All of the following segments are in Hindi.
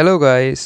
Hello guys,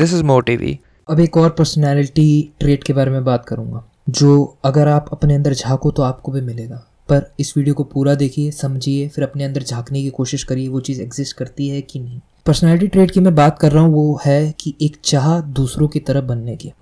this is MoTV. अब एक और पर्सनैलिटी ट्रेट के बारे में बात करूँगा जो अगर आप अपने अंदर झांको तो आपको भी मिलेगा। पर इस वीडियो को पूरा देखिए समझिए फिर अपने अंदर झांकने की कोशिश करिए वो चीज़ एग्जिस्ट करती है कि नहीं। पर्सनैलिटी ट्रेट की मैं बात कर रहा हूँ वो है कि एक चाह दूसरों की तरफ़ बनने की।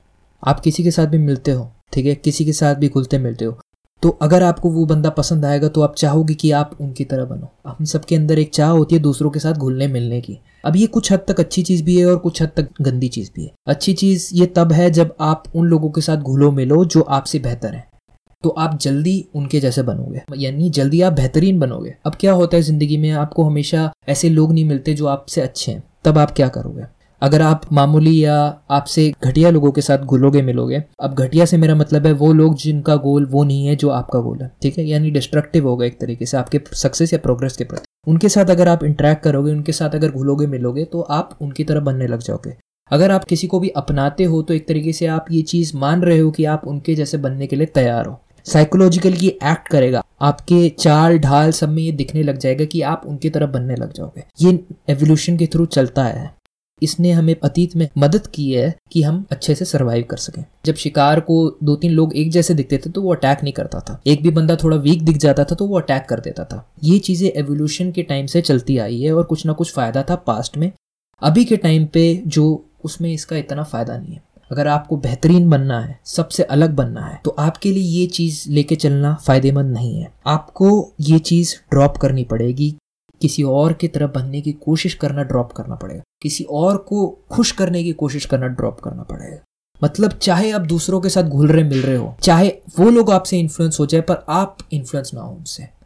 आप किसी के साथ भी मिलते हो ठीक है? किसी के साथ भी घुलते मिलते हो। तो अगर आपको वो बंदा पसंद आएगा तो आप चाहोगे कि आप उनकी तरह बनो। हम सबके अंदर एक चाह होती है दूसरों के साथ घुलने मिलने की। अब ये कुछ हद तक अच्छी चीज़ भी है और कुछ हद तक गंदी चीज़ भी है। अच्छी चीज़ ये तब है जब आप उन लोगों के साथ घुलो मिलो जो आपसे बेहतर हैं। तो आप जल्दी उनके जैसे बनोगे। यानी जल्दी आप बेहतरीन बनोगे। अब क्या होता है ज़िंदगी में, आपको हमेशा ऐसे लोग नहीं मिलते जो आपसे अच्छे हैं। तब आप क्या करोगे? अगर आप मामूली या आपसे घटिया लोगों के साथ घुलोगे मिलोगे, अब घटिया से मेरा मतलब है वो लोग जिनका गोल वो नहीं है जो आपका गोल है, ठीक है? यानी डिस्ट्रक्टिव होगा एक तरीके से आपके सक्सेस या प्रोग्रेस के प्रति। उनके साथ अगर आप इंटरेक्ट करोगे, उनके साथ अगर घुलोगे मिलोगे तो आप उनकी तरह बनने लग जाओगे। अगर आप किसी को भी अपनाते हो तो एक तरीके से आप ये चीज़ मान रहे हो कि आप उनके जैसे बनने के लिए तैयार हो। साइकोलॉजिकली एक्ट करेगा। आपके चाल ढाल सब में ये दिखने लग जाएगा कि आप उनकी तरह बनने लग जाओगे। ये एवोल्यूशन के थ्रू चलता है। इसने हमें अतीत में मदद की है कि हम अच्छे से सरवाइव कर सकें। जब शिकार को दो तीन लोग एक जैसे दिखते थे तो वो अटैक नहीं करता था। एक भी बंदा थोड़ा वीक दिख जाता था तो वो अटैक कर देता था। ये चीज़ें एवोल्यूशन के टाइम से चलती आई है और कुछ ना कुछ फ़ायदा था पास्ट में। अभी के टाइम पे जो उसमें इसका इतना फ़ायदा नहीं है। अगर आपको बेहतरीन बनना है, सबसे अलग बनना है तो आपके लिए ये चीज़ लेके चलना फ़ायदेमंद नहीं है। आपको ये चीज़ ड्रॉप करनी पड़ेगी। किसी और की तरफ़ बनने की कोशिश करना ड्रॉप करना पड़ेगा। किसी और को खुश करने की कोशिश करना ड्रॉप करना पड़ेगा। मतलब चाहे आप दूसरों के साथ घुल रहे, मिल रहे हो, चाहे वो लोग आपसे इन्फ्लुएंस हो जाए, पर आप इन्फ्लुएंस ना हो उनसे।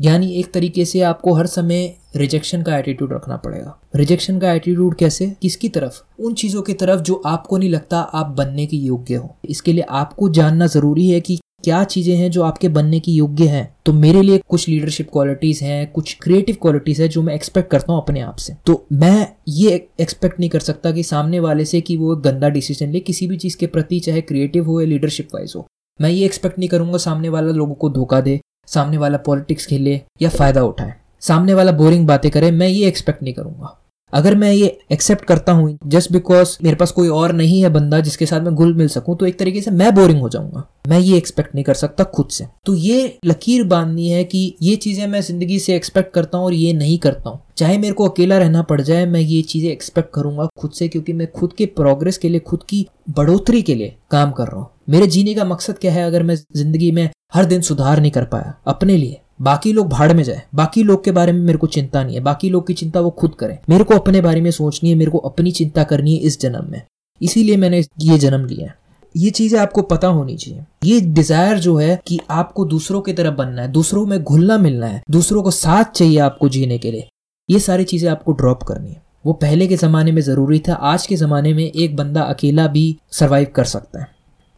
यानी एक तरीके से आपको हर समय रिजेक्शन का एटीट्यूड रखना पड़ेगा। रिजेक्शन का एटीट्यूड कैसे? किसकी तरफ़? उन चीज़ों की तरफ़ जो आपको नहीं लगता आप बनने के योग्य हो। इसके लिए आपको जानना ज़रूरी है कि क्या चीज़ें हैं जो आपके बनने की योग्य हैं? तो मेरे लिए कुछ लीडरशिप क्वालिटीज हैं, कुछ क्रिएटिव क्वालिटीज है जो मैं एक्सपेक्ट करता हूँ अपने आप से। तो मैं ये एक्सपेक्ट नहीं कर सकता कि सामने वाले से कि वो गंदा डिसीज़न ले, किसी भी चीज़ के प्रति, चाहे क्रिएटिव हो या लीडरशिप वाइज हो। मैं ये एक्सपेक्ट नहीं करूँगा सामने वाला लोगों को धोखा दे, सामने वाला पॉलिटिक्स खेले या फ़ायदा उठाए। सामने वाला बोरिंग बातें करे, मैं ये एक्सपेक्ट नहीं करूँगा। अगर मैं ये एक्सेप्ट करता हूँ जस्ट बिकॉज़ मेरे पास कोई और नहीं है बंदा जिसके साथ मैं घुल मिल सकूँ तो एक तरीके से मैं बोरिंग हो जाऊँगा। मैं ये एक्सपेक्ट नहीं कर सकता खुद से। तो ये लकीर बांधनी है कि ये चीज़ें मैं ज़िंदगी से एक्सपेक्ट करता हूँ और ये नहीं करता हूँ। चाहे मेरे को अकेला रहना पड़ जाए, मैं ये चीज़ें एक्सपेक्ट करूँगा खुद से क्योंकि मैं खुद के प्रोग्रेस के लिए, खुद की बढ़ोतरी के लिए काम कर रहा हूँ। मेरे जीने का मकसद क्या है अगर मैं ज़िंदगी में हर दिन सुधार नहीं कर पाया? अपने लिए। बाकी लोग भाड़ में जाए। बाकी लोग के बारे में मेरे को चिंता नहीं है। बाकी लोग की चिंता वो खुद करें। मेरे को अपने बारे में सोचनी है, मेरे को अपनी चिंता करनी है इस जन्म में। इसीलिए मैंने ये जन्म लिया है। ये चीज़ें आपको पता होनी चाहिए। ये डिज़ायर जो है कि आपको दूसरों की तरफ़ बनना है, दूसरों में घुलना मिलना है, दूसरों को साथ चाहिए आपको जीने के लिए, ये सारी चीज़ें आपको ड्रॉप करनी है। वो पहले के ज़माने में ज़रूरी था, आज के ज़माने में एक बंदा अकेला भी सरवाइव कर सकता है।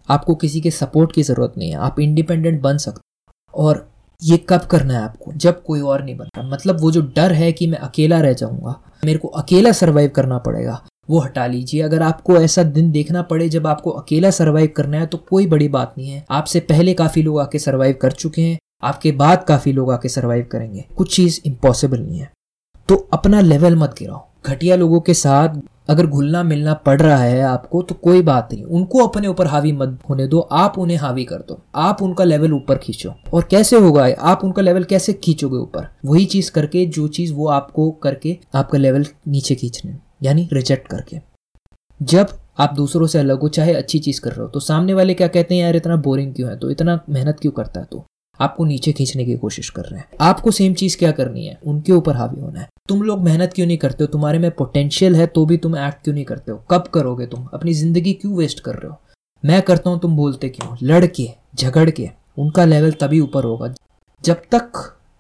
आपको किसी के सपोर्ट की ज़रूरत नहीं है। आप इंडिपेंडेंट बन सकते और ये कब करना है आपको? जब कोई और नहीं बन रहा। मतलब वो जो डर है कि मैं अकेला रह जाऊँगा, मेरे को अकेला सर्वाइव करना पड़ेगा, वो हटा लीजिए। अगर आपको ऐसा दिन देखना पड़े जब आपको अकेला सर्वाइव करना है तो कोई बड़ी बात नहीं है। आपसे पहले काफ़ी लोग आके सर्वाइव कर चुके हैं, आपके बाद काफ़ी लोग आके सर्वाइव करेंगे। कुछ चीज़ इम्पॉसिबल नहीं है। तो अपना लेवल मत गिराओ। घटिया लोगों के साथ अगर घुलना मिलना पड़ रहा है आपको तो कोई बात नहीं। उनको अपने ऊपर हावी मत होने दो, आप उन्हें हावी कर दो। आप उनका लेवल ऊपर खींचो। और कैसे होगा? आप उनका लेवल कैसे खींचोगे ऊपर? वही चीज़ करके, जो चीज़ वो आपको करके, आपका लेवल नीचे खींचने, यानी रिजेक्ट करके। जब आप दूसरों से अलग हो, चाहे अच्छी चीज़ कर रहे हो तो सामने वाले क्या कहते हैं, यार, इतना बोरिंग क्यों है? तो इतना मेहनत क्यों करता है तो? आपको नीचे खींचने की कोशिश कर रहे हैं। आपको सेम चीज़ क्या करनी है? उनके ऊपर हावी होना है। तुम लोग मेहनत क्यों नहीं करते हो? तुम्हारे में पोटेंशियल है तो भी तुम एक्ट क्यों नहीं करते हो? कब करोगे तुम? अपनी ज़िंदगी क्यों वेस्ट कर रहे हो? मैं करता हूँ, तुम बोलते क्यों लड़के, झगड़ के। उनका लेवल तभी ऊपर होगा। जब तक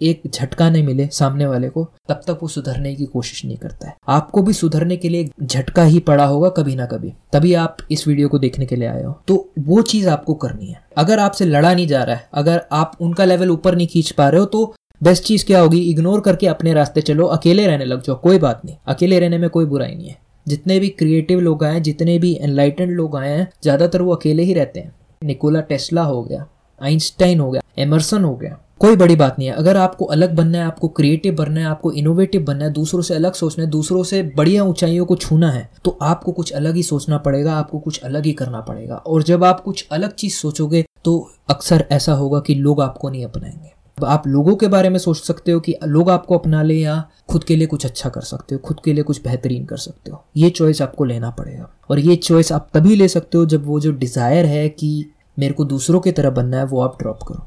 एक झटका नहीं मिले सामने वाले को, तब तक वो सुधरने की कोशिश नहीं करता है। आपको भी सुधरने के लिए झटका ही पड़ा होगा कभी ना कभी। तभी आप इस वीडियो को देखने के लिए आए हो। तो वो चीज़ आपको करनी है। अगर आपसे लड़ा नहीं जा रहा है, अगर आप उनका लेवल ऊपर नहीं खींच पा रहे हो तो बेस्ट चीज़ क्या होगी? इग्नोर करके अपने रास्ते चलो, अकेले रहने लग जाओ, कोई बात नहीं। अकेले रहने में कोई बुराई नहीं है। जितने भी क्रिएटिव लोग आए जितने भी एनलाइटेंड लोग आए हैं, ज़्यादातर वो अकेले ही रहते हैं। निकोला टेस्ला हो गया आइंस्टाइन हो गया एमरसन हो गया। कोई बड़ी बात नहीं है। अगर आपको अलग बनना है, आपको क्रिएटिव बनना है, आपको इनोवेटिव बनना है, दूसरों से अलग सोचना है, दूसरों से बढ़िया ऊंचाइयों को छूना है तो आपको कुछ अलग ही सोचना पड़ेगा, आपको कुछ अलग ही करना पड़ेगा। और जब आप कुछ अलग चीज़ सोचोगे तो अक्सर ऐसा होगा कि लोग आपको नहीं अपनाएँगे। आप लोगों के बारे में सोच सकते हो कि लोग आपको अपना ले या खुद के लिए कुछ अच्छा कर सकते हो, खुद के लिए कुछ बेहतरीन कर सकते हो। ये चॉइस आपको लेना पड़ेगा। और ये चॉइस आप तभी ले सकते हो जब वो जो डिज़ायर है कि मेरे को दूसरों की तरह बनना है, वो आप ड्रॉप करो।